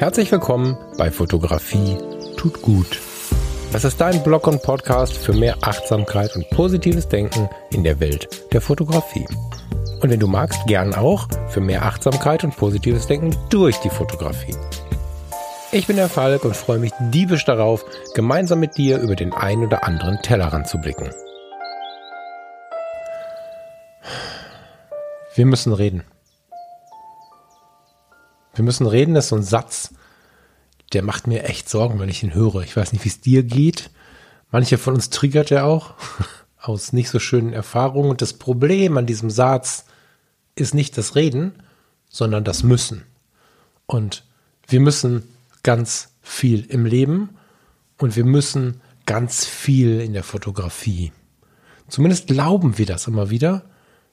Herzlich willkommen bei Fotografie tut gut. Das ist dein Blog und Podcast für mehr Achtsamkeit und positives Denken in der Welt der Fotografie. Und wenn du magst, gern auch für mehr Achtsamkeit und positives Denken durch die Fotografie. Ich bin der Falk und freue mich diebisch darauf, gemeinsam mit dir über den ein oder anderen Tellerrand zu blicken. Wir müssen reden. Wir müssen reden, das ist so ein Satz, der macht mir echt Sorgen, wenn ich ihn höre. Ich weiß nicht, wie es dir geht. Manche von uns triggert er auch aus nicht so schönen Erfahrungen. Und das Problem an diesem Satz ist nicht das Reden, sondern das Müssen. Und wir müssen ganz viel im Leben und wir müssen ganz viel in der Fotografie. Zumindest glauben wir das immer wieder,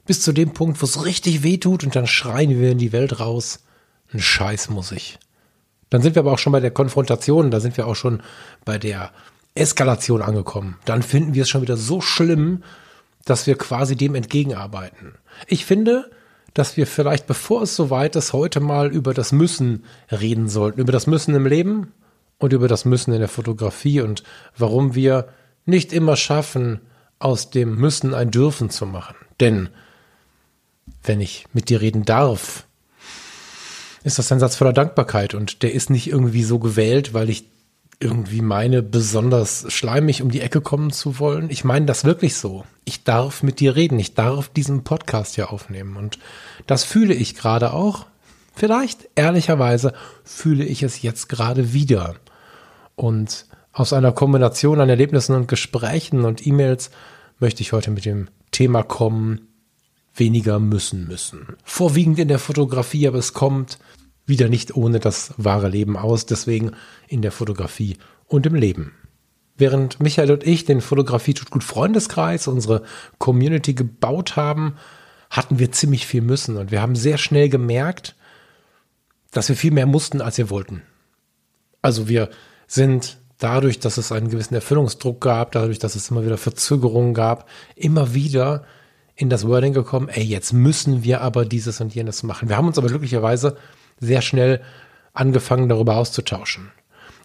bis zu dem Punkt, wo es richtig weh tut und dann schreien wir in die Welt raus, ein Scheiß muss ich. Dann sind wir aber auch schon bei der Konfrontation, da sind wir auch schon bei der Eskalation angekommen. Dann finden wir es schon wieder so schlimm, dass wir quasi dem entgegenarbeiten. Ich finde, dass wir vielleicht, bevor es soweit ist, heute mal über das Müssen reden sollten. Über das Müssen im Leben und über das Müssen in der Fotografie und warum wir nicht immer schaffen, aus dem Müssen ein Dürfen zu machen. Denn wenn ich mit dir reden darf, ist das ein Satz voller Dankbarkeit und der ist nicht irgendwie so gewählt, weil ich irgendwie meine, besonders schleimig um die Ecke kommen zu wollen. Ich meine das wirklich so. Ich darf mit dir reden. Ich darf diesen Podcast hier aufnehmen. Und das fühle ich gerade auch. Vielleicht, ehrlicherweise, fühle ich es jetzt gerade wieder. Und aus einer Kombination an Erlebnissen und Gesprächen und E-Mails möchte ich heute mit dem Thema kommen, weniger müssen müssen. Vorwiegend in der Fotografie, aber es kommt wieder nicht ohne das wahre Leben aus, deswegen in der Fotografie und im Leben. Während Michael und ich den Fotografie tut gut Freundeskreis, unsere Community gebaut haben, hatten wir ziemlich viel müssen und wir haben sehr schnell gemerkt, dass wir viel mehr mussten, als wir wollten. Also wir sind dadurch, dass es einen gewissen Erfüllungsdruck gab, dadurch, dass es immer wieder Verzögerungen gab, immer wieder in das Wording gekommen, ey, jetzt müssen wir aber dieses und jenes machen. Wir haben uns aber glücklicherweise sehr schnell angefangen, darüber auszutauschen.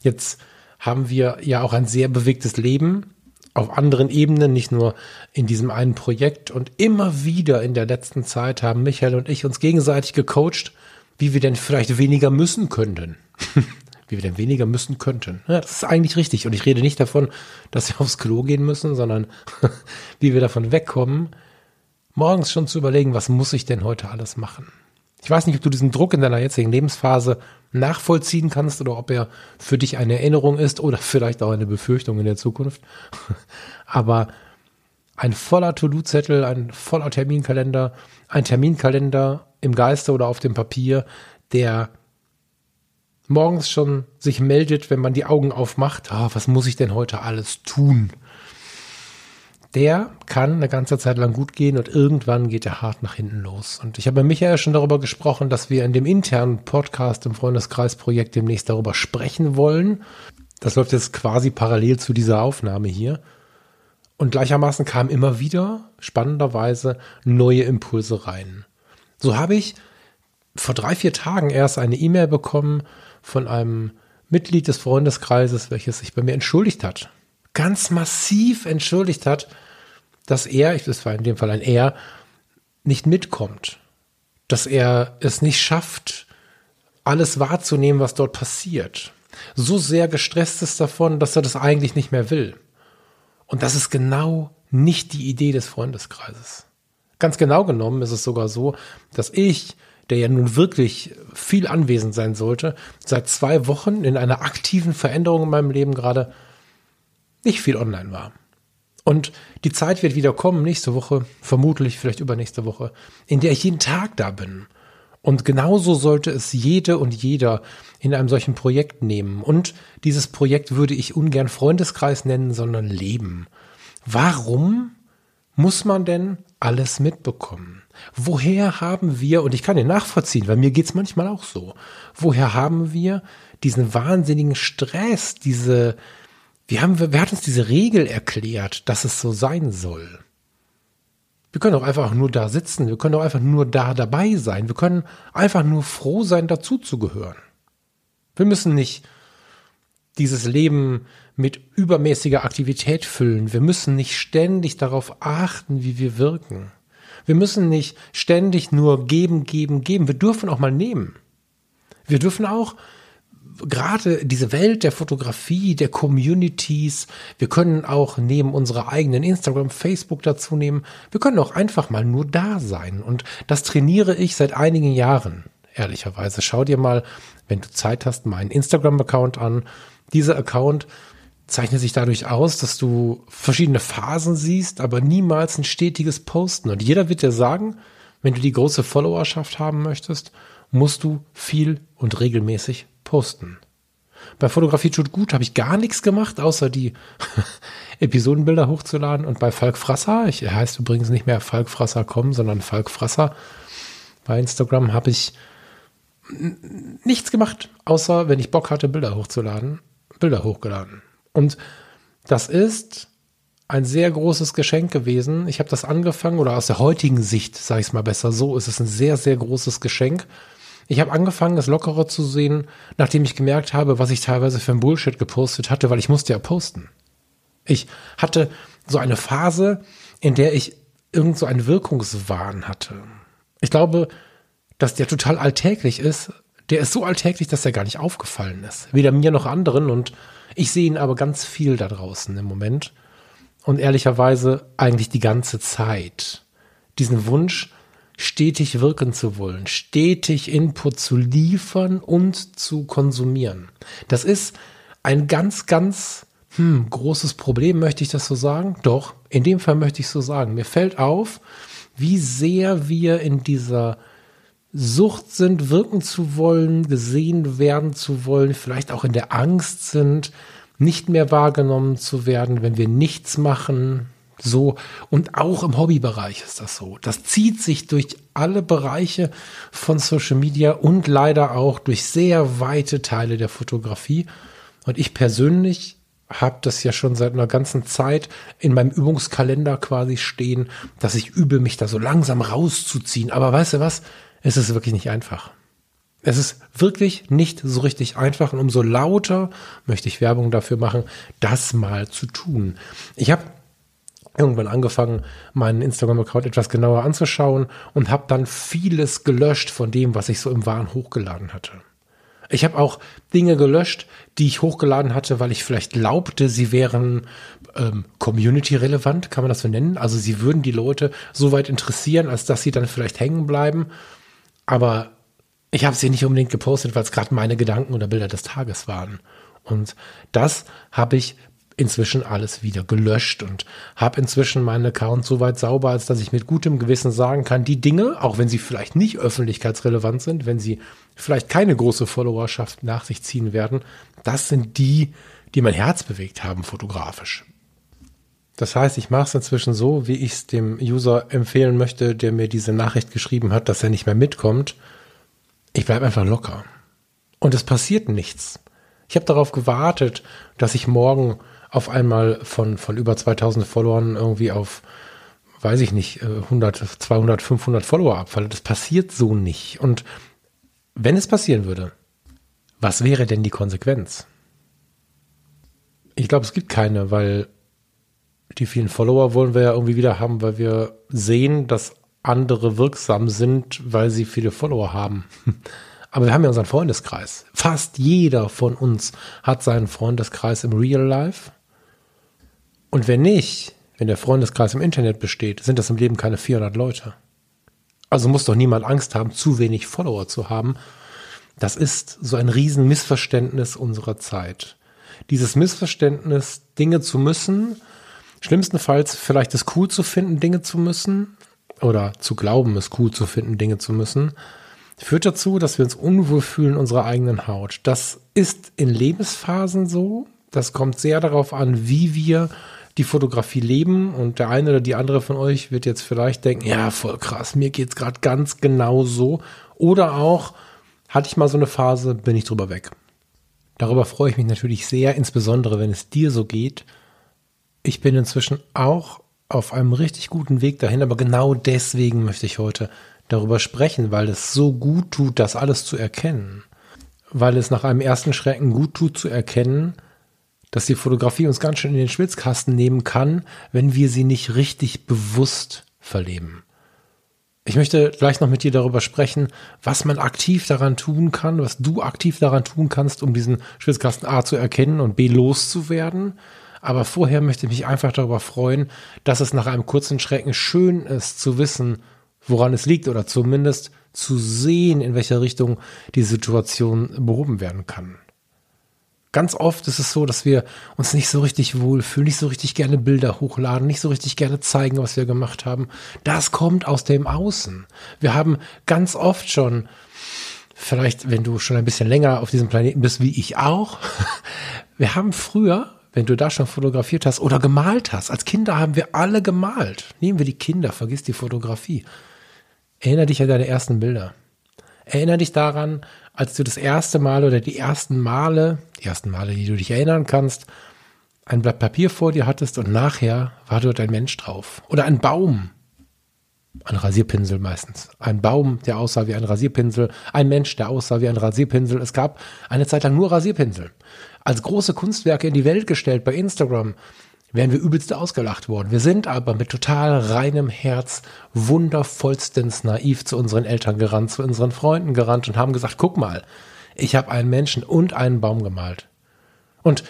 Jetzt haben wir ja auch ein sehr bewegtes Leben auf anderen Ebenen, nicht nur in diesem einen Projekt. Und immer wieder in der letzten Zeit haben Michael und ich uns gegenseitig gecoacht, wie wir denn vielleicht weniger müssen könnten. wie wir denn weniger müssen könnten. Ja, das ist eigentlich richtig. Und ich rede nicht davon, dass wir aufs Klo gehen müssen, sondern wie wir davon wegkommen, morgens schon zu überlegen, was muss ich denn heute alles machen? Ich weiß nicht, ob du diesen Druck in deiner jetzigen Lebensphase nachvollziehen kannst oder ob er für dich eine Erinnerung ist oder vielleicht auch eine Befürchtung in der Zukunft. Aber ein voller To-Do-Zettel, ein voller Terminkalender, ein Terminkalender im Geiste oder auf dem Papier, der morgens schon sich meldet, wenn man die Augen aufmacht, ah, was muss ich denn heute alles tun? Der kann eine ganze Zeit lang gut gehen und irgendwann geht er hart nach hinten los. Und ich habe mit Michael schon darüber gesprochen, dass wir in dem internen Podcast im Freundeskreisprojekt demnächst darüber sprechen wollen. Das läuft jetzt quasi parallel zu dieser Aufnahme hier. Und gleichermaßen kamen immer wieder, spannenderweise, neue Impulse rein. So habe ich vor drei, vier Tagen erst eine E-Mail bekommen von einem Mitglied des Freundeskreises, welches sich bei mir entschuldigt hat. Ganz massiv entschuldigt hat, dass er, das war in dem Fall ein er, nicht mitkommt. Dass er es nicht schafft, alles wahrzunehmen, was dort passiert. So sehr gestresst ist davon, dass er das eigentlich nicht mehr will. Und das ist genau nicht die Idee des Freundeskreises. Ganz genau genommen ist es sogar so, dass ich, der ja nun wirklich viel anwesend sein sollte, seit zwei Wochen in einer aktiven Veränderung in meinem Leben gerade nicht viel online war. Und die Zeit wird wieder kommen, nächste Woche, vermutlich vielleicht übernächste Woche, in der ich jeden Tag da bin. Und genauso sollte es jede und jeder in einem solchen Projekt nehmen. Und dieses Projekt würde ich ungern Freundeskreis nennen, sondern Leben. Warum muss man denn alles mitbekommen? Woher haben wir, und ich kann den nachvollziehen, weil mir geht's manchmal auch so, woher haben wir diesen wahnsinnigen Stress, diese, wir haben, wer hat uns diese Regel erklärt, dass es so sein soll? Wir können doch einfach nur da sitzen. Wir können doch einfach nur da dabei sein. Wir können einfach nur froh sein, dazuzugehören. Wir müssen nicht dieses Leben mit übermäßiger Aktivität füllen. Wir müssen nicht ständig darauf achten, wie wir wirken. Wir müssen nicht ständig nur geben, geben, geben. Wir dürfen auch mal nehmen. Wir dürfen auch gerade diese Welt der Fotografie, der Communities, wir können auch neben unserer eigenen Instagram, Facebook dazu nehmen. Wir können auch einfach mal nur da sein. Und das trainiere ich seit einigen Jahren, ehrlicherweise. Schau dir mal, wenn du Zeit hast, meinen Instagram-Account an. Dieser Account zeichnet sich dadurch aus, dass du verschiedene Phasen siehst, aber niemals ein stetiges Posten. Und jeder wird dir sagen, wenn du die große Followerschaft haben möchtest, musst du viel und regelmäßig posten. Bei Fotografie tut gut habe ich gar nichts gemacht, außer die Episodenbilder hochzuladen. Und bei Falk Frasser, ich, er heißt übrigens nicht mehr Falk Frasser.com, sondern Falk Frasser, bei Instagram habe ich nichts gemacht, außer wenn ich Bock hatte, Bilder hochzuladen, Bilder hochgeladen. Und das ist ein sehr großes Geschenk gewesen. Ich habe das angefangen, oder aus der heutigen Sicht, sage ich es mal besser so, ist es ein sehr, sehr großes Geschenk. Ich habe angefangen, das lockerer zu sehen, nachdem ich gemerkt habe, was ich teilweise für ein Bullshit gepostet hatte, weil ich musste ja posten. Ich hatte so eine Phase, in der ich irgend so einen Wirkungswahn hatte. Ich glaube, dass der total alltäglich ist. Der ist so alltäglich, dass er gar nicht aufgefallen ist. Weder mir noch anderen. Und ich sehe ihn aber ganz viel da draußen im Moment. Und ehrlicherweise eigentlich die ganze Zeit. Diesen Wunsch, stetig wirken zu wollen, stetig Input zu liefern und zu konsumieren. Das ist ein ganz, ganz hm, großes Problem, möchte ich das so sagen? Doch, in dem Fall möchte ich so sagen. Mir fällt auf, wie sehr wir in dieser Sucht sind, wirken zu wollen, gesehen werden zu wollen, vielleicht auch in der Angst sind, nicht mehr wahrgenommen zu werden, wenn wir nichts machen, so. Und auch im Hobbybereich ist das so. Das zieht sich durch alle Bereiche von Social Media und leider auch durch sehr weite Teile der Fotografie. Und ich persönlich habe das ja schon seit einer ganzen Zeit in meinem Übungskalender quasi stehen, dass ich übe, mich da so langsam rauszuziehen. Aber weißt du was? Es ist wirklich nicht einfach. Es ist wirklich nicht so richtig einfach und umso lauter möchte ich Werbung dafür machen, das mal zu tun. Ich habe irgendwann angefangen, meinen Instagram-Account etwas genauer anzuschauen und habe dann vieles gelöscht von dem, was ich so im Wahn hochgeladen hatte. Ich habe auch Dinge gelöscht, die ich hochgeladen hatte, weil ich vielleicht glaubte, sie wären ähm, community-relevant, kann man das so nennen. Also sie würden die Leute so weit interessieren, als dass sie dann vielleicht hängen bleiben. Aber ich habe sie nicht unbedingt gepostet, weil es gerade meine Gedanken oder Bilder des Tages waren. Und das habe ich inzwischen alles wieder gelöscht und habe inzwischen meinen Account so weit sauber, als dass ich mit gutem Gewissen sagen kann, die Dinge, auch wenn sie vielleicht nicht öffentlichkeitsrelevant sind, wenn sie vielleicht keine große Followerschaft nach sich ziehen werden, das sind die, die mein Herz bewegt haben fotografisch. Das heißt, ich mache es inzwischen so, wie ich es dem User empfehlen möchte, der mir diese Nachricht geschrieben hat, dass er nicht mehr mitkommt. Ich bleibe einfach locker. Und es passiert nichts. Ich habe darauf gewartet, dass ich morgen auf einmal von, von über 2000 Followern irgendwie auf, weiß ich nicht, 100, 200, 500 Follower abfalle. Das passiert so nicht. Und wenn es passieren würde, was wäre denn die Konsequenz? Ich glaube, es gibt keine, weil die vielen Follower wollen wir ja irgendwie wieder haben, weil wir sehen, dass andere wirksam sind, weil sie viele Follower haben. Aber wir haben ja unseren Freundeskreis. Fast jeder von uns hat seinen Freundeskreis im Real Life. Und wenn nicht, wenn der Freundeskreis im Internet besteht, sind das im Leben keine 400 Leute. Also muss doch niemand Angst haben, zu wenig Follower zu haben. Das ist so ein Riesenmissverständnis unserer Zeit. Dieses Missverständnis, Dinge zu müssen, schlimmstenfalls vielleicht es cool zu finden, Dinge zu müssen, oder zu glauben, es cool zu finden, Dinge zu müssen, führt dazu, dass wir uns unwohl fühlen in unserer eigenen Haut. Das ist in Lebensphasen so. Das kommt sehr darauf an, wie wir die Fotografie leben und der eine oder die andere von euch wird jetzt vielleicht denken, ja, voll krass, mir geht's gerade ganz genau so. Oder auch, hatte ich mal so eine Phase, bin ich drüber weg. Darüber freue ich mich natürlich sehr, insbesondere wenn es dir so geht. Ich bin inzwischen auch auf einem richtig guten Weg dahin, aber genau deswegen möchte ich heute darüber sprechen, weil es so gut tut, das alles zu erkennen. weil es nach einem ersten Schrecken gut tut zu erkennen, dass die Fotografie uns ganz schön in den Schwitzkasten nehmen kann, wenn wir sie nicht richtig bewusst verleben. Ich möchte gleich noch mit dir darüber sprechen, was man aktiv daran tun kann, was du aktiv daran tun kannst, um diesen Schwitzkasten A zu erkennen und B loszuwerden. Aber vorher möchte ich mich einfach darüber freuen, dass es nach einem kurzen Schrecken schön ist zu wissen, woran es liegt oder zumindest zu sehen, in welcher Richtung die Situation behoben werden kann. Ganz oft ist es so, dass wir uns nicht so richtig wohlfühlen, nicht so richtig gerne Bilder hochladen, nicht so richtig gerne zeigen, was wir gemacht haben. Das kommt aus dem Außen. Wir haben ganz oft schon, vielleicht wenn du schon ein bisschen länger auf diesem Planeten bist, wie ich auch, wir haben früher, wenn du da schon fotografiert hast oder gemalt hast, als Kinder haben wir alle gemalt. Nehmen wir die Kinder, vergiss die Fotografie. Erinner dich an deine ersten Bilder. Erinner dich daran, als du das erste Mal oder die ersten Male, die ersten Male, die du dich erinnern kannst, ein Blatt Papier vor dir hattest und nachher war dort ein Mensch drauf. Oder ein Baum. Ein Rasierpinsel meistens. Ein Baum, der aussah wie ein Rasierpinsel. Ein Mensch, der aussah wie ein Rasierpinsel. Es gab eine Zeit lang nur Rasierpinsel. Als große Kunstwerke in die Welt gestellt bei Instagram wären wir übelst ausgelacht worden. Wir sind aber mit total reinem Herz wundervollstens naiv zu unseren Eltern gerannt, zu unseren Freunden gerannt und haben gesagt, guck mal, ich habe einen Menschen und einen Baum gemalt. Und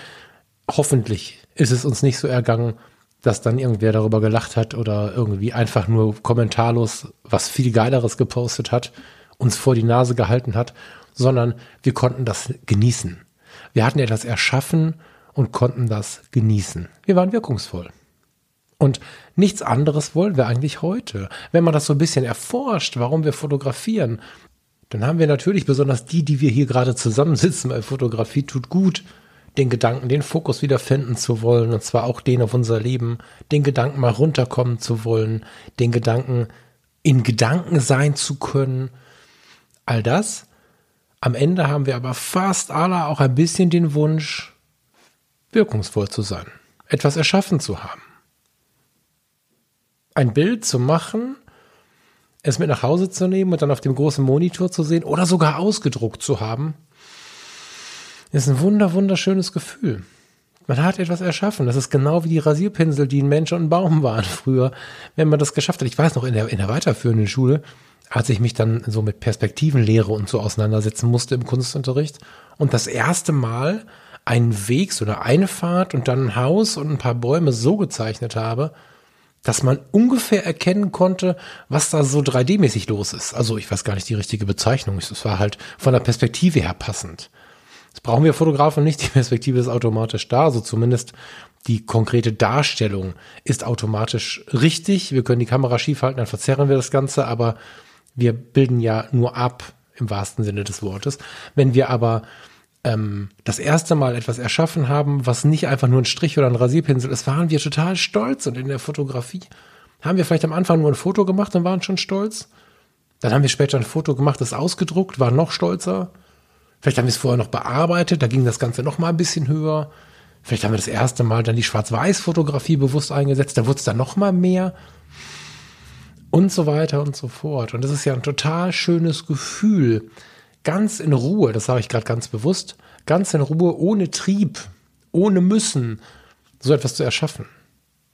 hoffentlich ist es uns nicht so ergangen, dass dann irgendwer darüber gelacht hat oder irgendwie einfach nur kommentarlos was viel geileres gepostet hat, uns vor die Nase gehalten hat, sondern wir konnten das genießen. Wir hatten etwas erschaffen, und konnten das genießen. Wir waren wirkungsvoll. Und nichts anderes wollen wir eigentlich heute. Wenn man das so ein bisschen erforscht, warum wir fotografieren, dann haben wir natürlich besonders die, die wir hier gerade zusammensitzen, weil Fotografie tut gut, den Gedanken, den Fokus wieder finden zu wollen, und zwar auch den auf unser Leben, den Gedanken mal runterkommen zu wollen, den Gedanken in Gedanken sein zu können. All das. Am Ende haben wir aber fast alle auch ein bisschen den Wunsch, wirkungsvoll zu sein, etwas erschaffen zu haben. Ein Bild zu machen, es mit nach Hause zu nehmen und dann auf dem großen Monitor zu sehen oder sogar ausgedruckt zu haben, ist ein wunder, wunderschönes Gefühl. Man hat etwas erschaffen. Das ist genau wie die Rasierpinsel, die ein Mensch und ein Baum waren früher, wenn man das geschafft hat. Ich weiß noch, in der, in der weiterführenden Schule, als ich mich dann so mit Perspektivenlehre und so auseinandersetzen musste im Kunstunterricht und das erste Mal einen Weg, so eine Einfahrt und dann ein Haus und ein paar Bäume so gezeichnet habe, dass man ungefähr erkennen konnte, was da so 3D-mäßig los ist. Also ich weiß gar nicht die richtige Bezeichnung. Es war halt von der Perspektive her passend. Das brauchen wir Fotografen nicht. Die Perspektive ist automatisch da. So zumindest die konkrete Darstellung ist automatisch richtig. Wir können die Kamera schief halten, dann verzerren wir das Ganze, aber wir bilden ja nur ab im wahrsten Sinne des Wortes. Wenn wir aber ähm, das erste Mal etwas erschaffen haben, was nicht einfach nur ein Strich oder ein Rasierpinsel ist, waren wir total stolz. Und in der Fotografie haben wir vielleicht am Anfang nur ein Foto gemacht und waren schon stolz. Dann haben wir später ein Foto gemacht, das ausgedruckt, waren noch stolzer. Vielleicht haben wir es vorher noch bearbeitet, da ging das Ganze noch mal ein bisschen höher. Vielleicht haben wir das erste Mal dann die Schwarz-Weiß-Fotografie bewusst eingesetzt, da wurde es dann noch mal mehr und so weiter und so fort. Und das ist ja ein total schönes Gefühl, ganz in Ruhe, das sage ich gerade ganz bewusst, ganz in Ruhe, ohne Trieb, ohne Müssen, so etwas zu erschaffen.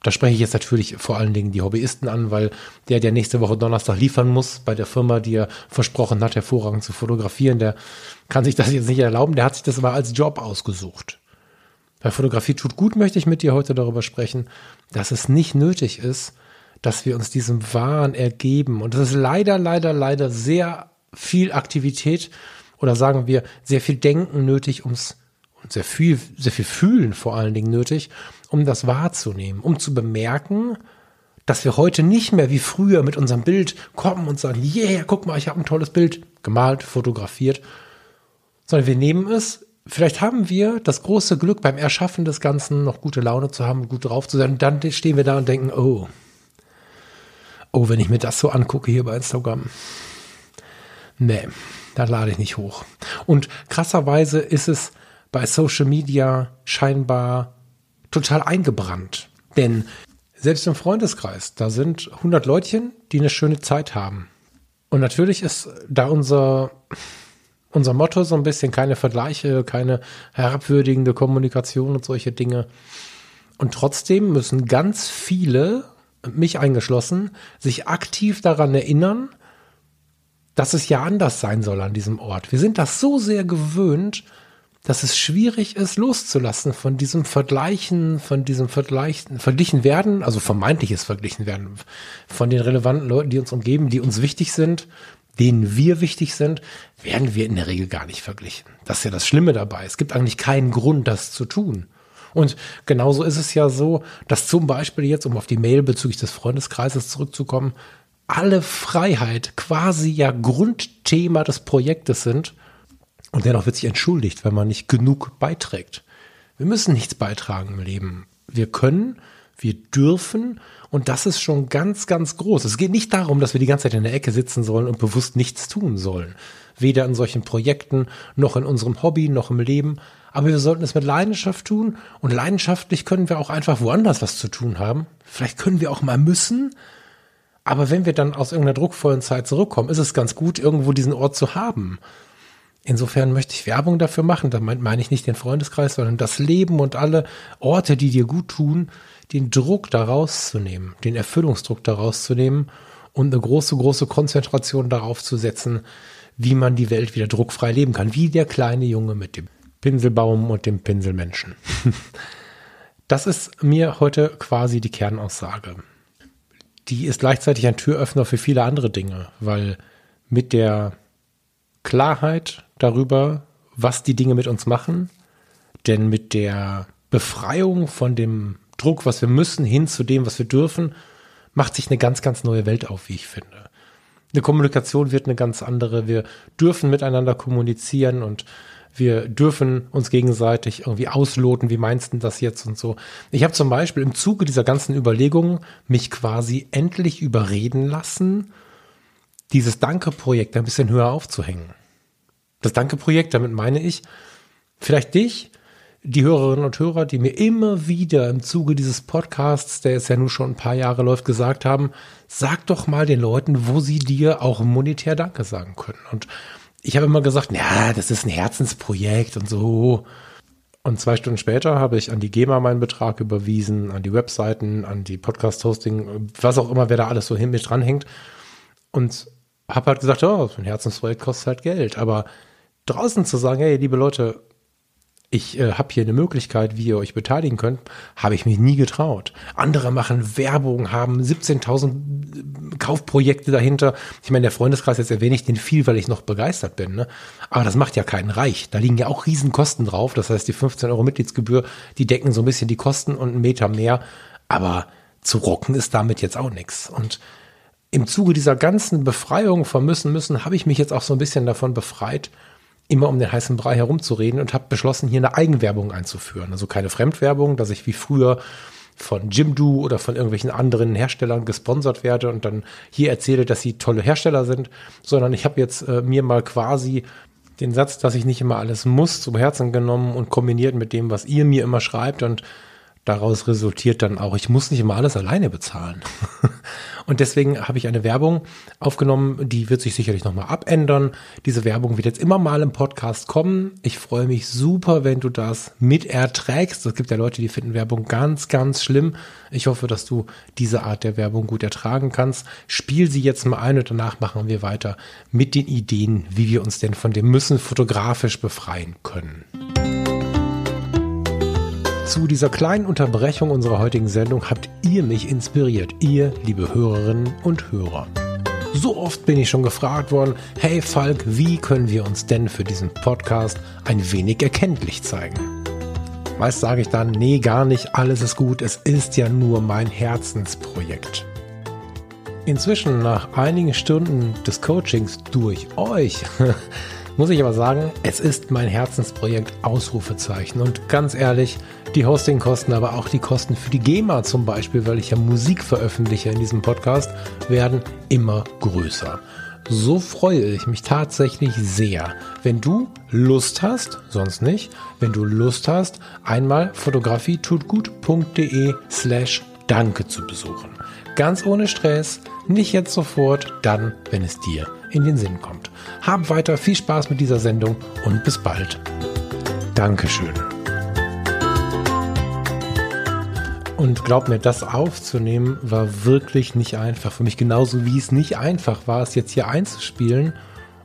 Da spreche ich jetzt natürlich vor allen Dingen die Hobbyisten an, weil der, der nächste Woche Donnerstag liefern muss bei der Firma, die er versprochen hat, hervorragend zu fotografieren, der kann sich das jetzt nicht erlauben, der hat sich das aber als Job ausgesucht. Bei Fotografie tut gut, möchte ich mit dir heute darüber sprechen, dass es nicht nötig ist, dass wir uns diesem Wahn ergeben. Und das ist leider, leider, leider sehr viel Aktivität oder sagen wir sehr viel Denken nötig, ums und sehr viel, sehr viel Fühlen vor allen Dingen nötig, um das wahrzunehmen, um zu bemerken, dass wir heute nicht mehr wie früher mit unserem Bild kommen und sagen, yeah, guck mal, ich habe ein tolles Bild gemalt, fotografiert, sondern wir nehmen es, vielleicht haben wir das große Glück beim Erschaffen des Ganzen noch gute Laune zu haben, gut drauf zu sein, und dann stehen wir da und denken, oh, oh, wenn ich mir das so angucke hier bei Instagram, nee, da lade ich nicht hoch. Und krasserweise ist es bei Social Media scheinbar total eingebrannt. Denn selbst im Freundeskreis, da sind 100 Leutchen, die eine schöne Zeit haben. Und natürlich ist da unser unser Motto so ein bisschen keine Vergleiche, keine herabwürdigende Kommunikation und solche Dinge. Und trotzdem müssen ganz viele, mich eingeschlossen, sich aktiv daran erinnern, dass es ja anders sein soll an diesem Ort. Wir sind das so sehr gewöhnt, dass es schwierig ist, loszulassen von diesem Vergleichen, von diesem Vergleichen, verglichen werden, also vermeintliches Verglichen werden, von den relevanten Leuten, die uns umgeben, die uns wichtig sind, denen wir wichtig sind, werden wir in der Regel gar nicht verglichen. Das ist ja das Schlimme dabei. Es gibt eigentlich keinen Grund, das zu tun. Und genauso ist es ja so, dass zum Beispiel jetzt, um auf die Mail bezüglich des Freundeskreises zurückzukommen, alle Freiheit quasi ja Grundthema des Projektes sind. Und dennoch wird sich entschuldigt, wenn man nicht genug beiträgt. Wir müssen nichts beitragen im Leben. Wir können, wir dürfen und das ist schon ganz, ganz groß. Es geht nicht darum, dass wir die ganze Zeit in der Ecke sitzen sollen und bewusst nichts tun sollen. Weder in solchen Projekten, noch in unserem Hobby, noch im Leben. Aber wir sollten es mit Leidenschaft tun und leidenschaftlich können wir auch einfach woanders was zu tun haben. Vielleicht können wir auch mal müssen. Aber wenn wir dann aus irgendeiner druckvollen Zeit zurückkommen, ist es ganz gut, irgendwo diesen Ort zu haben. Insofern möchte ich Werbung dafür machen. Da meine ich nicht den Freundeskreis, sondern das Leben und alle Orte, die dir gut tun, den Druck daraus zu nehmen, den Erfüllungsdruck daraus zu nehmen und eine große, große Konzentration darauf zu setzen, wie man die Welt wieder druckfrei leben kann, wie der kleine Junge mit dem Pinselbaum und dem Pinselmenschen. Das ist mir heute quasi die Kernaussage. Die ist gleichzeitig ein Türöffner für viele andere Dinge, weil mit der Klarheit darüber, was die Dinge mit uns machen, denn mit der Befreiung von dem Druck, was wir müssen, hin zu dem, was wir dürfen, macht sich eine ganz, ganz neue Welt auf, wie ich finde. Eine Kommunikation wird eine ganz andere. Wir dürfen miteinander kommunizieren und wir dürfen uns gegenseitig irgendwie ausloten, wie meinst du das jetzt und so. Ich habe zum Beispiel im Zuge dieser ganzen Überlegungen mich quasi endlich überreden lassen, dieses Danke-Projekt ein bisschen höher aufzuhängen. Das Danke-Projekt, damit meine ich, vielleicht dich, die Hörerinnen und Hörer, die mir immer wieder im Zuge dieses Podcasts, der jetzt ja nun schon ein paar Jahre läuft, gesagt haben, sag doch mal den Leuten, wo sie dir auch monetär Danke sagen können. Und ich habe immer gesagt, ja, das ist ein Herzensprojekt und so. Und zwei Stunden später habe ich an die GEMA meinen Betrag überwiesen, an die Webseiten, an die Podcast-Hosting, was auch immer, wer da alles so hin mit dranhängt. Und habe halt gesagt, oh, ein Herzensprojekt kostet halt Geld. Aber draußen zu sagen, hey, liebe Leute, ich äh, habe hier eine Möglichkeit, wie ihr euch beteiligen könnt, habe ich mich nie getraut. Andere machen Werbung, haben 17.000 äh, Kaufprojekte dahinter. Ich meine, der Freundeskreis jetzt erwähne ich den viel, weil ich noch begeistert bin. Ne? Aber das macht ja keinen reich. Da liegen ja auch Riesenkosten drauf. Das heißt, die 15 Euro Mitgliedsgebühr, die decken so ein bisschen die Kosten und einen Meter mehr. Aber zu rocken ist damit jetzt auch nichts. Und im Zuge dieser ganzen Befreiung von müssen, müssen, habe ich mich jetzt auch so ein bisschen davon befreit, immer um den heißen Brei herumzureden und habe beschlossen, hier eine Eigenwerbung einzuführen. Also keine Fremdwerbung, dass ich wie früher von Jimdo oder von irgendwelchen anderen Herstellern gesponsert werde und dann hier erzähle, dass sie tolle Hersteller sind, sondern ich habe jetzt äh, mir mal quasi den Satz, dass ich nicht immer alles muss, zum Herzen genommen und kombiniert mit dem, was ihr mir immer schreibt und daraus resultiert dann auch, ich muss nicht immer alles alleine bezahlen. Und deswegen habe ich eine Werbung aufgenommen, die wird sich sicherlich nochmal abändern. Diese Werbung wird jetzt immer mal im Podcast kommen. Ich freue mich super, wenn du das mit erträgst. Es gibt ja Leute, die finden Werbung ganz, ganz schlimm. Ich hoffe, dass du diese Art der Werbung gut ertragen kannst. Spiel sie jetzt mal ein und danach machen wir weiter mit den Ideen, wie wir uns denn von dem Müssen fotografisch befreien können. Zu dieser kleinen Unterbrechung unserer heutigen Sendung habt ihr mich inspiriert, ihr liebe Hörerinnen und Hörer. So oft bin ich schon gefragt worden, hey Falk, wie können wir uns denn für diesen Podcast ein wenig erkenntlich zeigen? Meist sage ich dann, nee, gar nicht, alles ist gut, es ist ja nur mein Herzensprojekt. Inzwischen, nach einigen Stunden des Coachings durch euch, muss ich aber sagen, es ist mein Herzensprojekt Ausrufezeichen. Und ganz ehrlich, die Hostingkosten, aber auch die Kosten für die GEMA zum Beispiel, weil ich ja Musik veröffentliche in diesem Podcast, werden immer größer. So freue ich mich tatsächlich sehr, wenn du Lust hast, sonst nicht, wenn du Lust hast, einmal fotografietutgut.de slash danke zu besuchen. Ganz ohne Stress, nicht jetzt sofort, dann, wenn es dir in den Sinn kommt. Hab weiter viel Spaß mit dieser Sendung und bis bald. Dankeschön. Und glaub mir, das aufzunehmen war wirklich nicht einfach. Für mich genauso wie es nicht einfach war, es jetzt hier einzuspielen.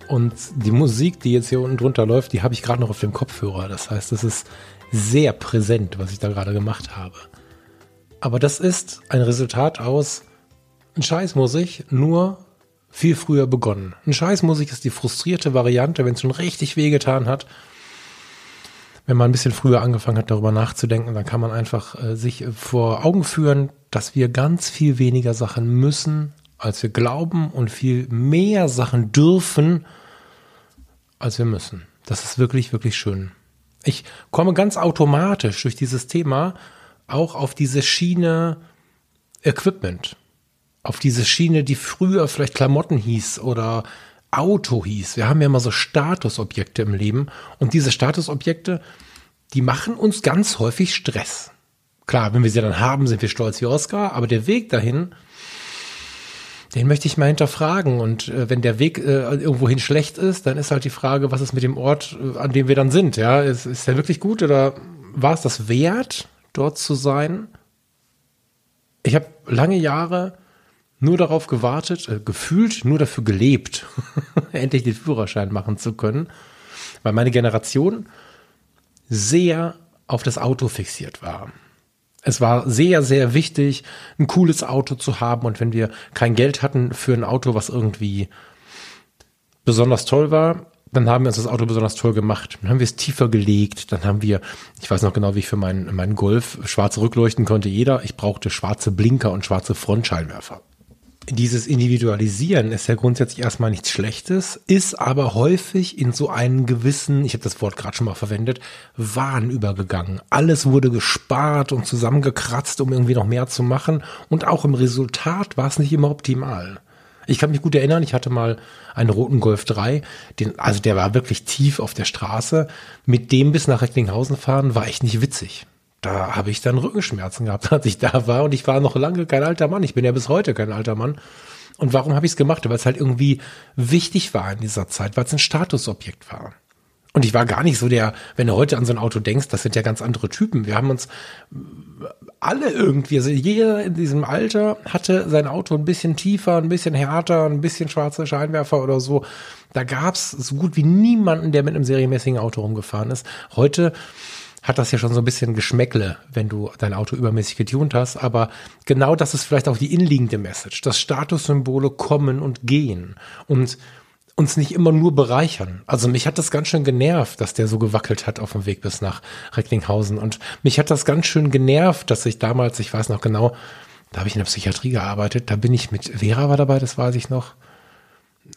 Und die Musik, die jetzt hier unten drunter läuft, die habe ich gerade noch auf dem Kopfhörer. Das heißt, es ist sehr präsent, was ich da gerade gemacht habe. Aber das ist ein Resultat aus, Scheiß muss ich, nur viel früher begonnen. Ein Scheiß muss ich ist die frustrierte Variante, wenn es schon richtig wehgetan hat wenn man ein bisschen früher angefangen hat, darüber nachzudenken, dann kann man einfach äh, sich vor Augen führen, dass wir ganz viel weniger Sachen müssen, als wir glauben und viel mehr Sachen dürfen, als wir müssen. Das ist wirklich, wirklich schön. Ich komme ganz automatisch durch dieses Thema auch auf diese Schiene Equipment. Auf diese Schiene, die früher vielleicht Klamotten hieß oder Auto hieß. Wir haben ja immer so Statusobjekte im Leben und diese Statusobjekte, die machen uns ganz häufig Stress. Klar, wenn wir sie dann haben, sind wir stolz wie Oscar, aber der Weg dahin, den möchte ich mal hinterfragen. Und äh, wenn der Weg äh, irgendwohin schlecht ist, dann ist halt die Frage, was ist mit dem Ort, äh, an dem wir dann sind? Ja, ist, ist der wirklich gut oder war es das wert, dort zu sein? Ich habe lange Jahre nur darauf gewartet, äh, gefühlt nur dafür gelebt, endlich den Führerschein machen zu können, weil meine Generation sehr auf das Auto fixiert war. Es war sehr, sehr wichtig, ein cooles Auto zu haben und wenn wir kein Geld hatten für ein Auto, was irgendwie besonders toll war, dann haben wir uns das Auto besonders toll gemacht. Dann haben wir es tiefer gelegt. Dann haben wir, ich weiß noch genau, wie ich für meinen, meinen Golf schwarze Rückleuchten konnte jeder. Ich brauchte schwarze Blinker und schwarze Frontscheinwerfer dieses Individualisieren ist ja grundsätzlich erstmal nichts Schlechtes, ist aber häufig in so einen gewissen, ich habe das Wort gerade schon mal verwendet, Wahn übergegangen. Alles wurde gespart und zusammengekratzt, um irgendwie noch mehr zu machen. Und auch im Resultat war es nicht immer optimal. Ich kann mich gut erinnern, ich hatte mal einen roten Golf 3, den, also der war wirklich tief auf der Straße. Mit dem bis nach Recklinghausen fahren war echt nicht witzig da habe ich dann Rückenschmerzen gehabt, als ich da war. Und ich war noch lange kein alter Mann. Ich bin ja bis heute kein alter Mann. Und warum habe ich es gemacht? Weil es halt irgendwie wichtig war in dieser Zeit, weil es ein Statusobjekt war. Und ich war gar nicht so der, wenn du heute an so ein Auto denkst, das sind ja ganz andere Typen. Wir haben uns alle irgendwie, also jeder in diesem Alter hatte sein Auto ein bisschen tiefer, ein bisschen härter, ein bisschen schwarze Scheinwerfer oder so. Da gab's so gut wie niemanden, der mit einem serienmäßigen Auto rumgefahren ist. Heute hat das ja schon so ein bisschen Geschmäckle, wenn du dein Auto übermäßig getunt hast. Aber genau das ist vielleicht auch die inliegende Message, dass Statussymbole kommen und gehen und uns nicht immer nur bereichern. Also mich hat das ganz schön genervt, dass der so gewackelt hat auf dem Weg bis nach Recklinghausen. Und mich hat das ganz schön genervt, dass ich damals, ich weiß noch genau, da habe ich in der Psychiatrie gearbeitet, da bin ich mit, Vera war dabei, das weiß ich noch,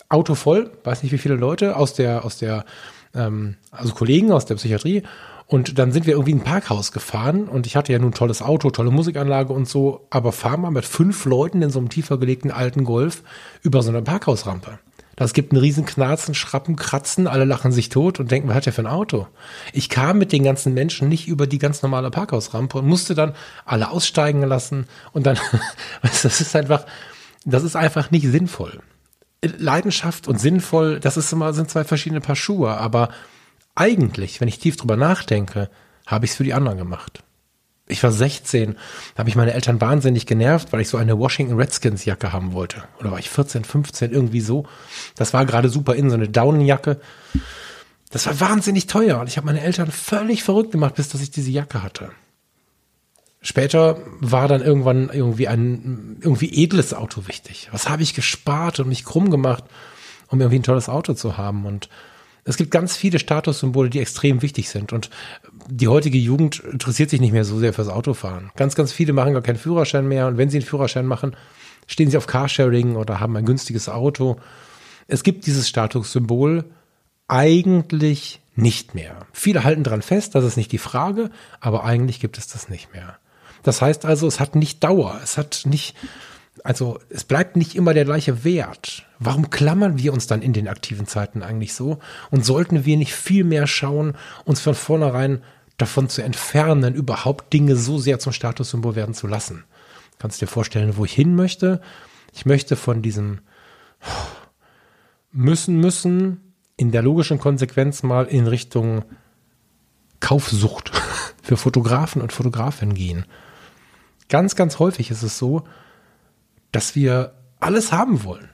Auto voll, weiß nicht wie viele Leute aus der, aus der, ähm, also Kollegen aus der Psychiatrie und dann sind wir irgendwie in ein Parkhaus gefahren und ich hatte ja nun tolles Auto, tolle Musikanlage und so, aber fahr mal mit fünf Leuten in so einem tiefer gelegten alten Golf über so eine Parkhausrampe. Das gibt einen riesen Knarzen, Schrappen, Kratzen, alle lachen sich tot und denken, was hat der für ein Auto? Ich kam mit den ganzen Menschen nicht über die ganz normale Parkhausrampe und musste dann alle aussteigen lassen und dann, das ist einfach, das ist einfach nicht sinnvoll. Leidenschaft und sinnvoll, das ist immer, sind zwei verschiedene Paar Schuhe, aber eigentlich, wenn ich tief drüber nachdenke, habe ich es für die anderen gemacht. Ich war 16, da habe ich meine Eltern wahnsinnig genervt, weil ich so eine Washington Redskins Jacke haben wollte. Oder war ich 14, 15, irgendwie so. Das war gerade super in, so eine Daunenjacke. Das war wahnsinnig teuer und ich habe meine Eltern völlig verrückt gemacht, bis dass ich diese Jacke hatte. Später war dann irgendwann irgendwie ein irgendwie edles Auto wichtig. Was habe ich gespart und mich krumm gemacht, um irgendwie ein tolles Auto zu haben und es gibt ganz viele Statussymbole, die extrem wichtig sind. Und die heutige Jugend interessiert sich nicht mehr so sehr fürs Autofahren. Ganz, ganz viele machen gar keinen Führerschein mehr. Und wenn sie einen Führerschein machen, stehen sie auf Carsharing oder haben ein günstiges Auto. Es gibt dieses Statussymbol eigentlich nicht mehr. Viele halten dran fest, das ist nicht die Frage, aber eigentlich gibt es das nicht mehr. Das heißt also, es hat nicht Dauer, es hat nicht, also es bleibt nicht immer der gleiche Wert. Warum klammern wir uns dann in den aktiven Zeiten eigentlich so? Und sollten wir nicht viel mehr schauen, uns von vornherein davon zu entfernen, überhaupt Dinge so sehr zum Statussymbol werden zu lassen? Kannst dir vorstellen, wo ich hin möchte? Ich möchte von diesem müssen, müssen in der logischen Konsequenz mal in Richtung Kaufsucht für Fotografen und Fotografinnen gehen. Ganz, ganz häufig ist es so, dass wir alles haben wollen.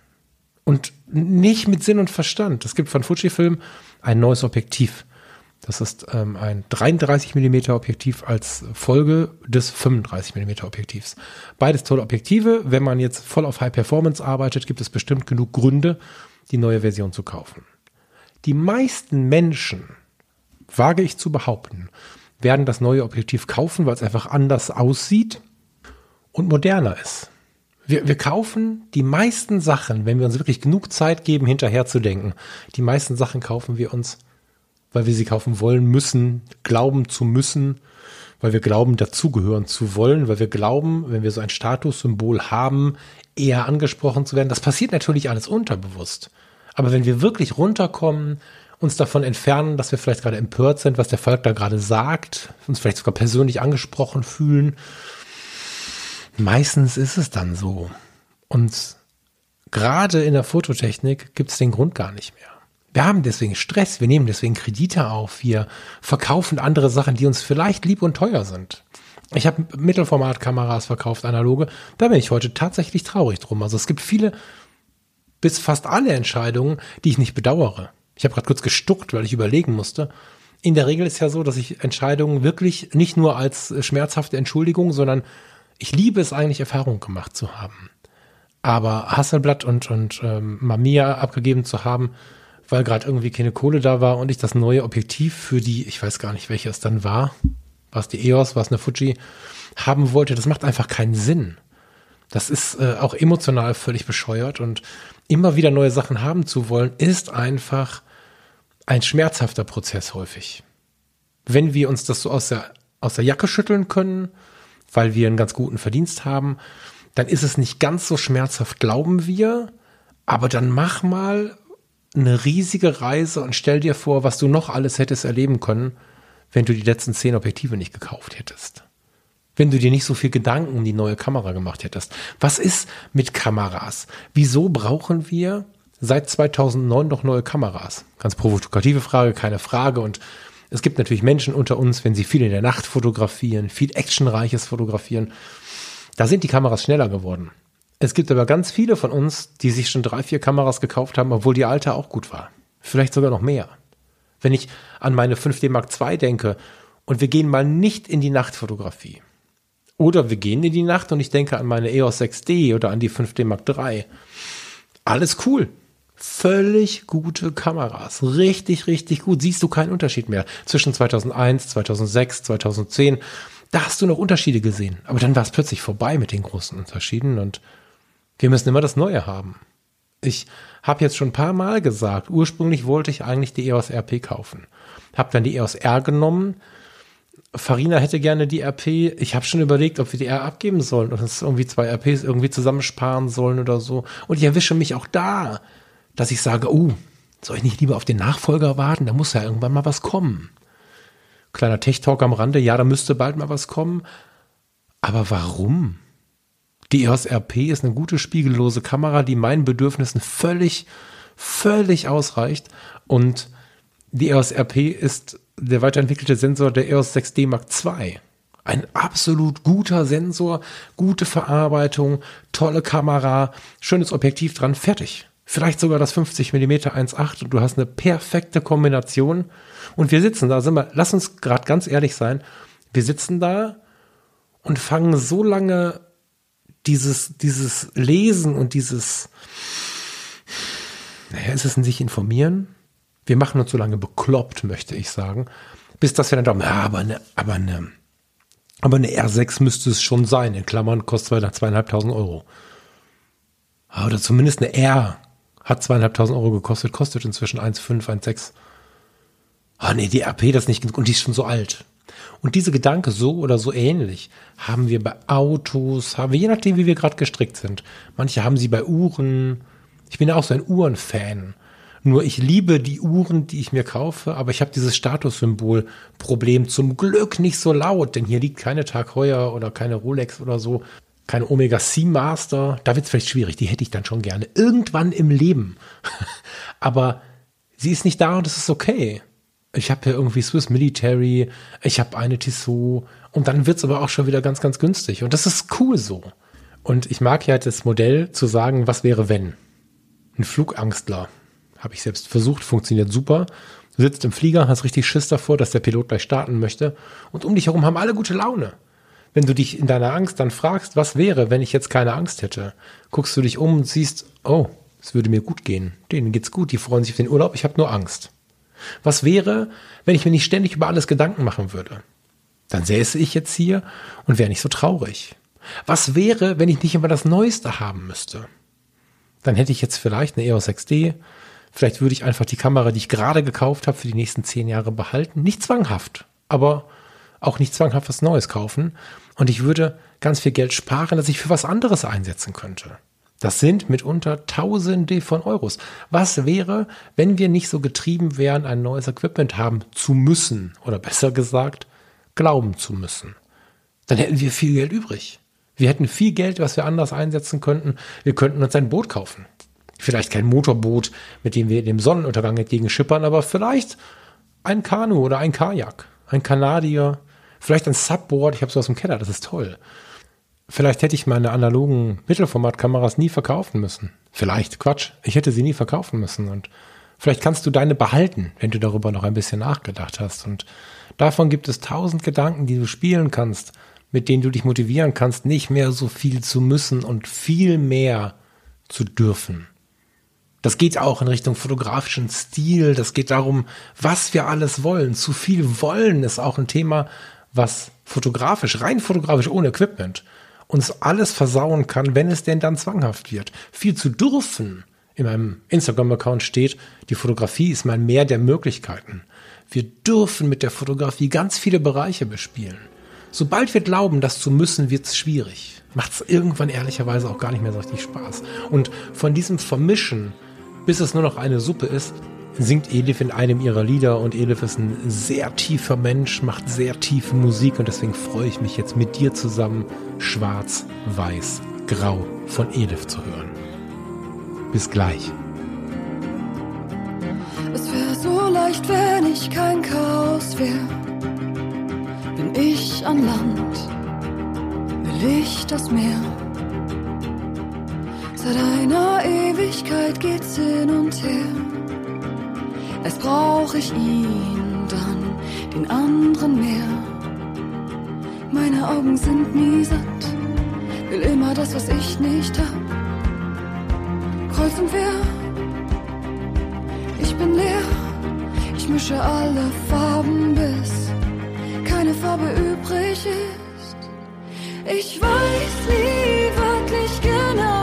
Und nicht mit Sinn und Verstand. Es gibt von Fujifilm ein neues Objektiv. Das ist ähm, ein 33 mm Objektiv als Folge des 35 mm Objektivs. Beides tolle Objektive. Wenn man jetzt voll auf High Performance arbeitet, gibt es bestimmt genug Gründe, die neue Version zu kaufen. Die meisten Menschen, wage ich zu behaupten, werden das neue Objektiv kaufen, weil es einfach anders aussieht und moderner ist. Wir, wir kaufen die meisten Sachen, wenn wir uns wirklich genug Zeit geben, hinterher zu denken. Die meisten Sachen kaufen wir uns, weil wir sie kaufen wollen, müssen, glauben zu müssen, weil wir glauben, dazugehören zu wollen, weil wir glauben, wenn wir so ein Statussymbol haben, eher angesprochen zu werden. Das passiert natürlich alles unterbewusst. Aber wenn wir wirklich runterkommen, uns davon entfernen, dass wir vielleicht gerade empört sind, was der Volk da gerade sagt, uns vielleicht sogar persönlich angesprochen fühlen, meistens ist es dann so. Und gerade in der Fototechnik gibt es den Grund gar nicht mehr. Wir haben deswegen Stress, wir nehmen deswegen Kredite auf, wir verkaufen andere Sachen, die uns vielleicht lieb und teuer sind. Ich habe Mittelformatkameras verkauft, analoge. Da bin ich heute tatsächlich traurig drum. Also es gibt viele, bis fast alle Entscheidungen, die ich nicht bedauere. Ich habe gerade kurz gestuckt, weil ich überlegen musste. In der Regel ist ja so, dass ich Entscheidungen wirklich nicht nur als schmerzhafte Entschuldigung, sondern ich liebe es eigentlich, Erfahrungen gemacht zu haben. Aber Hasselblatt und, und ähm, Mamiya abgegeben zu haben, weil gerade irgendwie keine Kohle da war und ich das neue Objektiv für die, ich weiß gar nicht, welche es dann war, war es die EOS, war es eine Fuji, haben wollte, das macht einfach keinen Sinn. Das ist äh, auch emotional völlig bescheuert und immer wieder neue Sachen haben zu wollen, ist einfach ein schmerzhafter Prozess häufig. Wenn wir uns das so aus der, aus der Jacke schütteln können, weil wir einen ganz guten Verdienst haben, dann ist es nicht ganz so schmerzhaft, glauben wir. Aber dann mach mal eine riesige Reise und stell dir vor, was du noch alles hättest erleben können, wenn du die letzten zehn Objektive nicht gekauft hättest. Wenn du dir nicht so viel Gedanken um die neue Kamera gemacht hättest. Was ist mit Kameras? Wieso brauchen wir seit 2009 noch neue Kameras? Ganz provokative Frage, keine Frage. Und es gibt natürlich Menschen unter uns, wenn sie viel in der Nacht fotografieren, viel Actionreiches fotografieren, da sind die Kameras schneller geworden. Es gibt aber ganz viele von uns, die sich schon drei, vier Kameras gekauft haben, obwohl die alte auch gut war. Vielleicht sogar noch mehr. Wenn ich an meine 5D Mark II denke und wir gehen mal nicht in die Nachtfotografie. Oder wir gehen in die Nacht und ich denke an meine EOS 6D oder an die 5D Mark III. Alles cool völlig gute Kameras. Richtig, richtig gut. Siehst du keinen Unterschied mehr zwischen 2001, 2006, 2010. Da hast du noch Unterschiede gesehen. Aber dann war es plötzlich vorbei mit den großen Unterschieden und wir müssen immer das Neue haben. Ich habe jetzt schon ein paar Mal gesagt, ursprünglich wollte ich eigentlich die EOS RP kaufen. Hab dann die EOS R genommen. Farina hätte gerne die RP. Ich habe schon überlegt, ob wir die R abgeben sollen und uns irgendwie zwei RPs irgendwie zusammensparen sollen oder so. Und ich erwische mich auch da dass ich sage, oh, soll ich nicht lieber auf den Nachfolger warten? Da muss ja irgendwann mal was kommen. Kleiner Tech-Talk am Rande, ja, da müsste bald mal was kommen. Aber warum? Die EOS RP ist eine gute spiegellose Kamera, die meinen Bedürfnissen völlig, völlig ausreicht. Und die EOS RP ist der weiterentwickelte Sensor der EOS 6D Mark II. Ein absolut guter Sensor, gute Verarbeitung, tolle Kamera, schönes Objektiv dran, fertig vielleicht sogar das 50 mm 1.8 und du hast eine perfekte Kombination. Und wir sitzen da, sind wir, lass uns gerade ganz ehrlich sein, wir sitzen da und fangen so lange dieses, dieses Lesen und dieses, naja, ist es ein sich informieren? Wir machen uns so lange bekloppt, möchte ich sagen, bis dass wir dann glauben, ja, aber eine, aber eine, aber eine R6 müsste es schon sein. In Klammern kostet zweieinhalbtausend Euro. Oder zumindest eine R hat zweieinhalbtausend Euro gekostet, kostet inzwischen 1,5, 1,6. Ah nee, die RP das nicht genug und die ist schon so alt. Und diese Gedanke so oder so ähnlich haben wir bei Autos, haben wir je nachdem, wie wir gerade gestrickt sind. Manche haben sie bei Uhren. Ich bin ja auch so ein Uhrenfan. Nur ich liebe die Uhren, die ich mir kaufe, aber ich habe dieses Statussymbol-Problem zum Glück nicht so laut, denn hier liegt keine Tag Heuer oder keine Rolex oder so, keine Omega Seamaster, da wird es vielleicht schwierig, die hätte ich dann schon gerne. Irgendwann im Leben. Aber sie ist nicht da und es ist okay. Ich habe ja irgendwie Swiss Military, ich habe eine Tissot und dann wird's aber auch schon wieder ganz, ganz günstig. Und das ist cool so. Und ich mag ja das Modell zu sagen, was wäre wenn? Ein Flugangstler. Habe ich selbst versucht, funktioniert super. Du sitzt im Flieger, hast richtig Schiss davor, dass der Pilot gleich starten möchte. Und um dich herum haben alle gute Laune. Wenn du dich in deiner Angst dann fragst, was wäre, wenn ich jetzt keine Angst hätte, guckst du dich um und siehst, oh, es würde mir gut gehen. Denen geht's gut, die freuen sich auf den Urlaub, ich habe nur Angst. Was wäre, wenn ich mir nicht ständig über alles Gedanken machen würde? Dann säße ich jetzt hier und wäre nicht so traurig. Was wäre, wenn ich nicht immer das Neueste haben müsste? Dann hätte ich jetzt vielleicht eine EOS 6D. Vielleicht würde ich einfach die Kamera, die ich gerade gekauft habe, für die nächsten zehn Jahre behalten. Nicht zwanghaft, aber auch nicht zwanghaft was Neues kaufen. Und ich würde ganz viel Geld sparen, das ich für was anderes einsetzen könnte. Das sind mitunter Tausende von Euros. Was wäre, wenn wir nicht so getrieben wären, ein neues Equipment haben zu müssen oder besser gesagt, glauben zu müssen? Dann hätten wir viel Geld übrig. Wir hätten viel Geld, was wir anders einsetzen könnten. Wir könnten uns ein Boot kaufen. Vielleicht kein Motorboot, mit dem wir dem Sonnenuntergang entgegenschippern, aber vielleicht ein Kanu oder ein Kajak, ein Kanadier, vielleicht ein Subboard. Ich habe so aus dem Keller, das ist toll. Vielleicht hätte ich meine analogen Mittelformatkameras nie verkaufen müssen. Vielleicht, Quatsch, ich hätte sie nie verkaufen müssen. Und vielleicht kannst du deine behalten, wenn du darüber noch ein bisschen nachgedacht hast. Und davon gibt es tausend Gedanken, die du spielen kannst mit denen du dich motivieren kannst, nicht mehr so viel zu müssen und viel mehr zu dürfen. Das geht auch in Richtung fotografischen Stil. Das geht darum, was wir alles wollen. Zu viel wollen ist auch ein Thema, was fotografisch, rein fotografisch ohne Equipment, uns alles versauen kann, wenn es denn dann zwanghaft wird. Viel zu dürfen. In meinem Instagram-Account steht, die Fotografie ist mein Meer der Möglichkeiten. Wir dürfen mit der Fotografie ganz viele Bereiche bespielen. Sobald wir glauben, das zu müssen, wird es schwierig. Macht es irgendwann ehrlicherweise auch gar nicht mehr so richtig Spaß. Und von diesem Vermischen, bis es nur noch eine Suppe ist, singt Elif in einem ihrer Lieder und Elif ist ein sehr tiefer Mensch, macht sehr tiefe Musik und deswegen freue ich mich jetzt mit dir zusammen Schwarz, Weiß, Grau von Elif zu hören. Bis gleich. Es wäre so leicht, wenn ich kein Chaos wäre bin ich an Land, will ich das Meer. Seit einer Ewigkeit geht's hin und her. Erst brauch ich ihn, dann den anderen mehr. Meine Augen sind nie satt, will immer das, was ich nicht hab. Kreuz und quer, ich bin leer, ich mische alle Farben bis keine Farbe übrig ist. Ich weiß nie wirklich genau.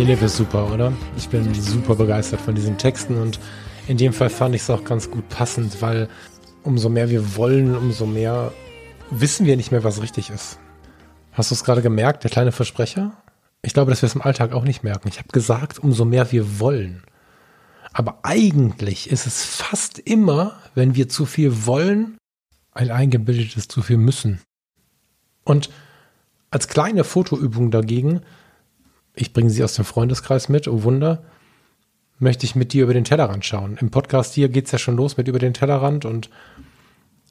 Elif ist super, oder? Ich bin super begeistert von diesen Texten und in dem Fall fand ich es auch ganz gut passend, weil umso mehr wir wollen, umso mehr wissen wir nicht mehr, was richtig ist. Hast du es gerade gemerkt, der kleine Versprecher? Ich glaube, dass wir es im Alltag auch nicht merken. Ich habe gesagt, umso mehr wir wollen. Aber eigentlich ist es fast immer, wenn wir zu viel wollen, ein eingebildetes zu viel müssen. Und als kleine Fotoübung dagegen, ich bringe sie aus dem Freundeskreis mit, oh Wunder, möchte ich mit dir über den Tellerrand schauen. Im Podcast hier geht's ja schon los mit über den Tellerrand und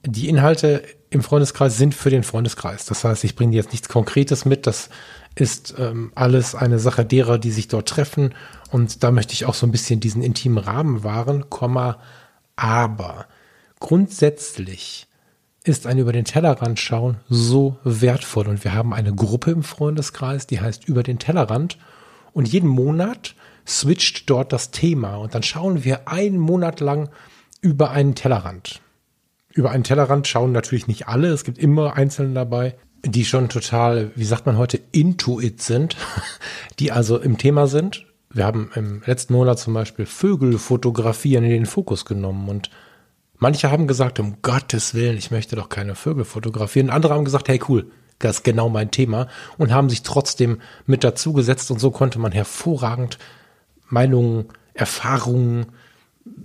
die Inhalte im Freundeskreis sind für den Freundeskreis. Das heißt, ich bringe jetzt nichts Konkretes mit. Das ist ähm, alles eine Sache derer, die sich dort treffen. Und da möchte ich auch so ein bisschen diesen intimen Rahmen wahren, Komma, aber grundsätzlich ist ein über den Tellerrand schauen so wertvoll. Und wir haben eine Gruppe im Freundeskreis, die heißt über den Tellerrand. Und jeden Monat switcht dort das Thema und dann schauen wir einen Monat lang über einen Tellerrand. Über einen Tellerrand schauen natürlich nicht alle, es gibt immer Einzelne dabei, die schon total, wie sagt man heute, intuit sind, die also im Thema sind. Wir haben im letzten Monat zum Beispiel Vögel fotografieren in den Fokus genommen und manche haben gesagt, um Gottes Willen, ich möchte doch keine Vögel fotografieren. Andere haben gesagt, hey cool, das ist genau mein Thema und haben sich trotzdem mit dazugesetzt und so konnte man hervorragend Meinungen, Erfahrungen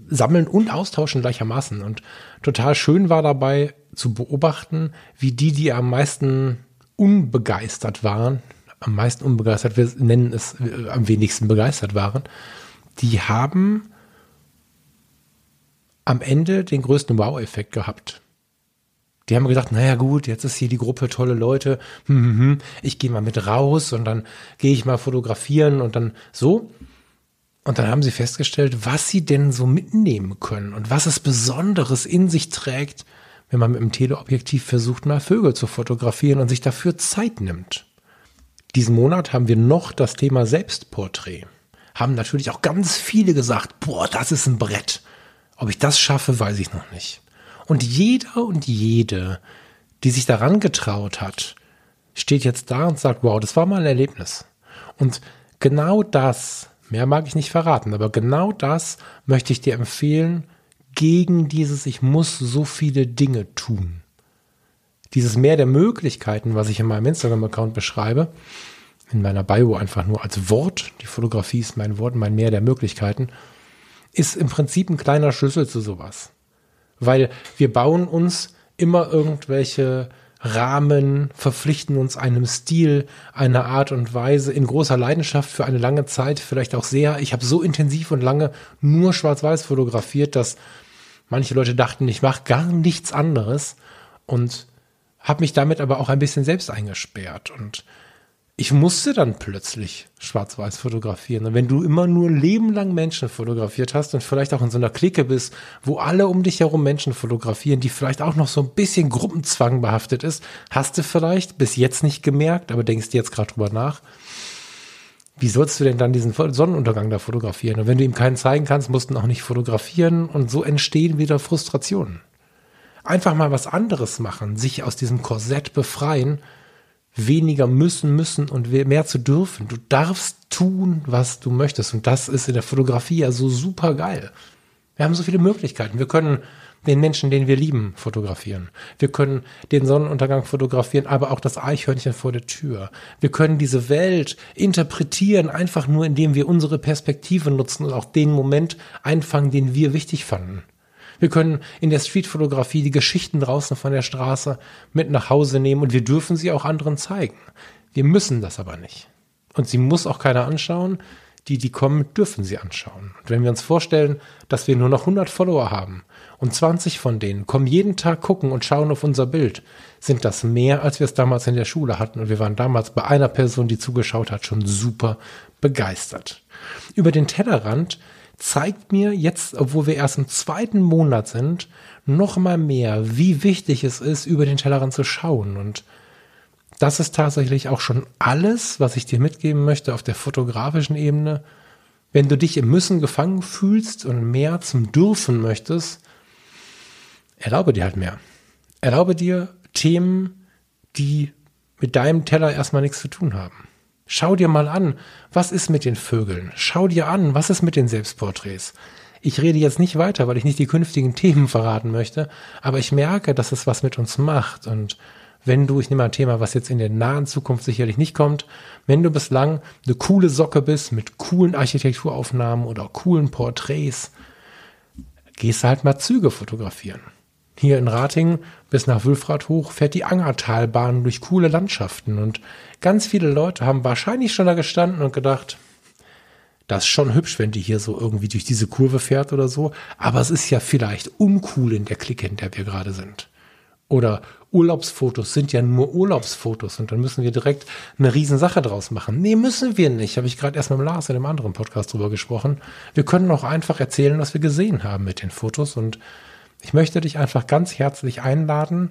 sammeln und austauschen gleichermaßen. Und total schön war dabei zu beobachten, wie die, die am meisten unbegeistert waren, am meisten unbegeistert, wir nennen es äh, am wenigsten begeistert waren, die haben am Ende den größten Wow-Effekt gehabt. Die haben gesagt, naja gut, jetzt ist hier die Gruppe tolle Leute, hm, hm, hm, ich gehe mal mit raus und dann gehe ich mal fotografieren und dann so. Und dann haben sie festgestellt, was sie denn so mitnehmen können und was es Besonderes in sich trägt, wenn man mit dem Teleobjektiv versucht, mal Vögel zu fotografieren und sich dafür Zeit nimmt. Diesen Monat haben wir noch das Thema Selbstporträt. Haben natürlich auch ganz viele gesagt, boah, das ist ein Brett. Ob ich das schaffe, weiß ich noch nicht. Und jeder und jede, die sich daran getraut hat, steht jetzt da und sagt, wow, das war mal ein Erlebnis. Und genau das Mehr mag ich nicht verraten, aber genau das möchte ich dir empfehlen, gegen dieses Ich muss so viele Dinge tun. Dieses Mehr der Möglichkeiten, was ich in meinem Instagram-Account beschreibe, in meiner Bio einfach nur als Wort, die Fotografie ist mein Wort, mein Mehr der Möglichkeiten, ist im Prinzip ein kleiner Schlüssel zu sowas. Weil wir bauen uns immer irgendwelche Rahmen, verpflichten uns einem Stil, einer Art und Weise in großer Leidenschaft für eine lange Zeit, vielleicht auch sehr. Ich habe so intensiv und lange nur schwarz-weiß fotografiert, dass manche Leute dachten, ich mache gar nichts anderes und habe mich damit aber auch ein bisschen selbst eingesperrt und ich musste dann plötzlich schwarz-weiß fotografieren. Und wenn du immer nur lebenlang Menschen fotografiert hast und vielleicht auch in so einer Clique bist, wo alle um dich herum Menschen fotografieren, die vielleicht auch noch so ein bisschen Gruppenzwang behaftet ist, hast du vielleicht bis jetzt nicht gemerkt, aber denkst jetzt gerade drüber nach. Wie sollst du denn dann diesen Sonnenuntergang da fotografieren? Und wenn du ihm keinen zeigen kannst, musst du ihn auch nicht fotografieren und so entstehen wieder Frustrationen. Einfach mal was anderes machen, sich aus diesem Korsett befreien weniger müssen, müssen und mehr zu dürfen. Du darfst tun, was du möchtest. Und das ist in der Fotografie ja so super geil. Wir haben so viele Möglichkeiten. Wir können den Menschen, den wir lieben, fotografieren. Wir können den Sonnenuntergang fotografieren, aber auch das Eichhörnchen vor der Tür. Wir können diese Welt interpretieren, einfach nur indem wir unsere Perspektive nutzen und auch den Moment einfangen, den wir wichtig fanden. Wir können in der Streetfotografie die Geschichten draußen von der Straße mit nach Hause nehmen und wir dürfen sie auch anderen zeigen. Wir müssen das aber nicht. Und sie muss auch keiner anschauen. Die, die kommen, dürfen sie anschauen. Und wenn wir uns vorstellen, dass wir nur noch 100 Follower haben und 20 von denen kommen jeden Tag gucken und schauen auf unser Bild, sind das mehr, als wir es damals in der Schule hatten. Und wir waren damals bei einer Person, die zugeschaut hat, schon super begeistert. Über den Tellerrand zeigt mir jetzt, obwohl wir erst im zweiten Monat sind, noch mal mehr, wie wichtig es ist, über den Tellerrand zu schauen. Und das ist tatsächlich auch schon alles, was ich dir mitgeben möchte auf der fotografischen Ebene. Wenn du dich im Müssen gefangen fühlst und mehr zum Dürfen möchtest, erlaube dir halt mehr. Erlaube dir Themen, die mit deinem Teller erstmal nichts zu tun haben. Schau dir mal an, was ist mit den Vögeln? Schau dir an, was ist mit den Selbstporträts? Ich rede jetzt nicht weiter, weil ich nicht die künftigen Themen verraten möchte, aber ich merke, dass es was mit uns macht. Und wenn du, ich nehme ein Thema, was jetzt in der nahen Zukunft sicherlich nicht kommt, wenn du bislang eine coole Socke bist mit coolen Architekturaufnahmen oder coolen Porträts, gehst du halt mal Züge fotografieren. Hier in Ratingen bis nach Wülfrath hoch fährt die Angertalbahn durch coole Landschaften und ganz viele Leute haben wahrscheinlich schon da gestanden und gedacht, das ist schon hübsch, wenn die hier so irgendwie durch diese Kurve fährt oder so, aber es ist ja vielleicht uncool in der Clique, in der wir gerade sind. Oder Urlaubsfotos sind ja nur Urlaubsfotos und dann müssen wir direkt eine Riesensache draus machen. Nee, müssen wir nicht. Habe ich gerade erst mit Lars in einem anderen Podcast drüber gesprochen. Wir können auch einfach erzählen, was wir gesehen haben mit den Fotos und ich möchte dich einfach ganz herzlich einladen,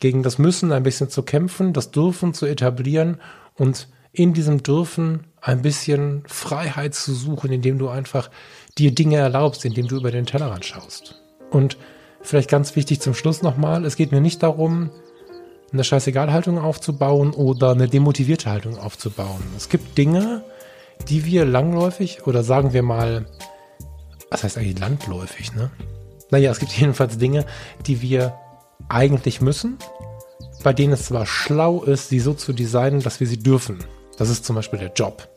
gegen das Müssen ein bisschen zu kämpfen, das Dürfen zu etablieren und in diesem Dürfen ein bisschen Freiheit zu suchen, indem du einfach dir Dinge erlaubst, indem du über den Tellerrand schaust. Und vielleicht ganz wichtig zum Schluss nochmal, es geht mir nicht darum, eine Scheißegal-Haltung aufzubauen oder eine demotivierte Haltung aufzubauen. Es gibt Dinge, die wir langläufig oder sagen wir mal, was heißt eigentlich landläufig, ne? Naja, es gibt jedenfalls Dinge, die wir eigentlich müssen, bei denen es zwar schlau ist, sie so zu designen, dass wir sie dürfen. Das ist zum Beispiel der Job.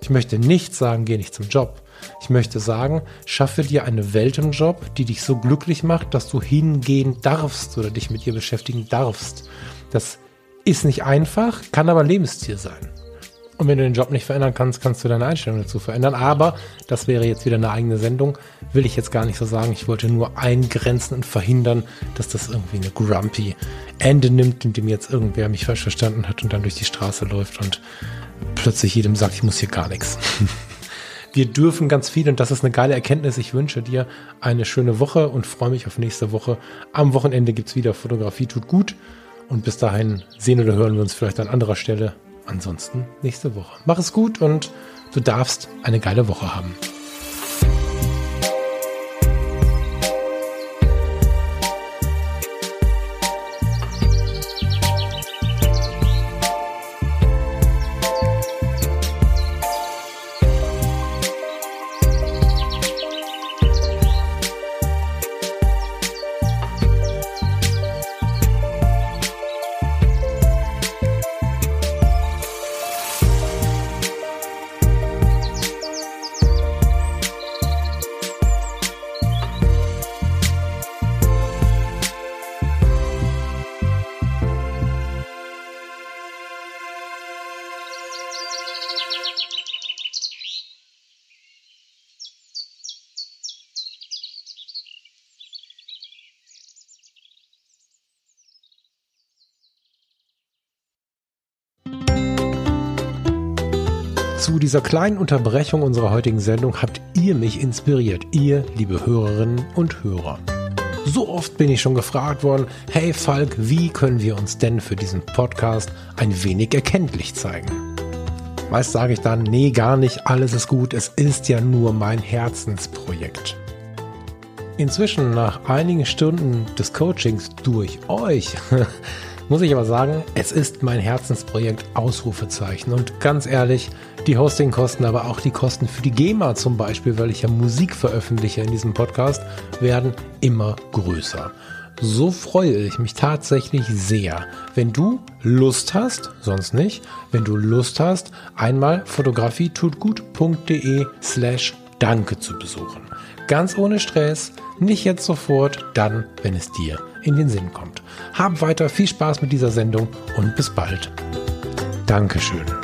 Ich möchte nicht sagen, geh nicht zum Job. Ich möchte sagen, schaffe dir eine Welt im Job, die dich so glücklich macht, dass du hingehen darfst oder dich mit ihr beschäftigen darfst. Das ist nicht einfach, kann aber Lebensstil sein. Und wenn du den Job nicht verändern kannst, kannst du deine Einstellung dazu verändern. Aber das wäre jetzt wieder eine eigene Sendung. Will ich jetzt gar nicht so sagen. Ich wollte nur eingrenzen und verhindern, dass das irgendwie eine grumpy Ende nimmt, in dem jetzt irgendwer mich falsch verstanden hat und dann durch die Straße läuft und plötzlich jedem sagt, ich muss hier gar nichts. Wir dürfen ganz viel und das ist eine geile Erkenntnis. Ich wünsche dir eine schöne Woche und freue mich auf nächste Woche. Am Wochenende gibt es wieder Fotografie tut gut. Und bis dahin sehen oder hören wir uns vielleicht an anderer Stelle. Ansonsten nächste Woche. Mach es gut und du darfst eine geile Woche haben. Zu dieser kleinen Unterbrechung unserer heutigen Sendung habt ihr mich inspiriert, ihr liebe Hörerinnen und Hörer. So oft bin ich schon gefragt worden, hey Falk, wie können wir uns denn für diesen Podcast ein wenig erkenntlich zeigen? Meist sage ich dann, nee, gar nicht, alles ist gut, es ist ja nur mein Herzensprojekt. Inzwischen, nach einigen Stunden des Coachings durch euch, muss ich aber sagen, es ist mein Herzensprojekt Ausrufezeichen. Und ganz ehrlich, die Hostingkosten, aber auch die Kosten für die GEMA zum Beispiel, weil ich ja Musik veröffentliche in diesem Podcast, werden immer größer. So freue ich mich tatsächlich sehr, wenn du Lust hast, sonst nicht, wenn du Lust hast, einmal fotografietutgut.de slash danke zu besuchen. Ganz ohne Stress, nicht jetzt sofort, dann, wenn es dir in den Sinn kommt. Hab weiter viel Spaß mit dieser Sendung und bis bald. Dankeschön.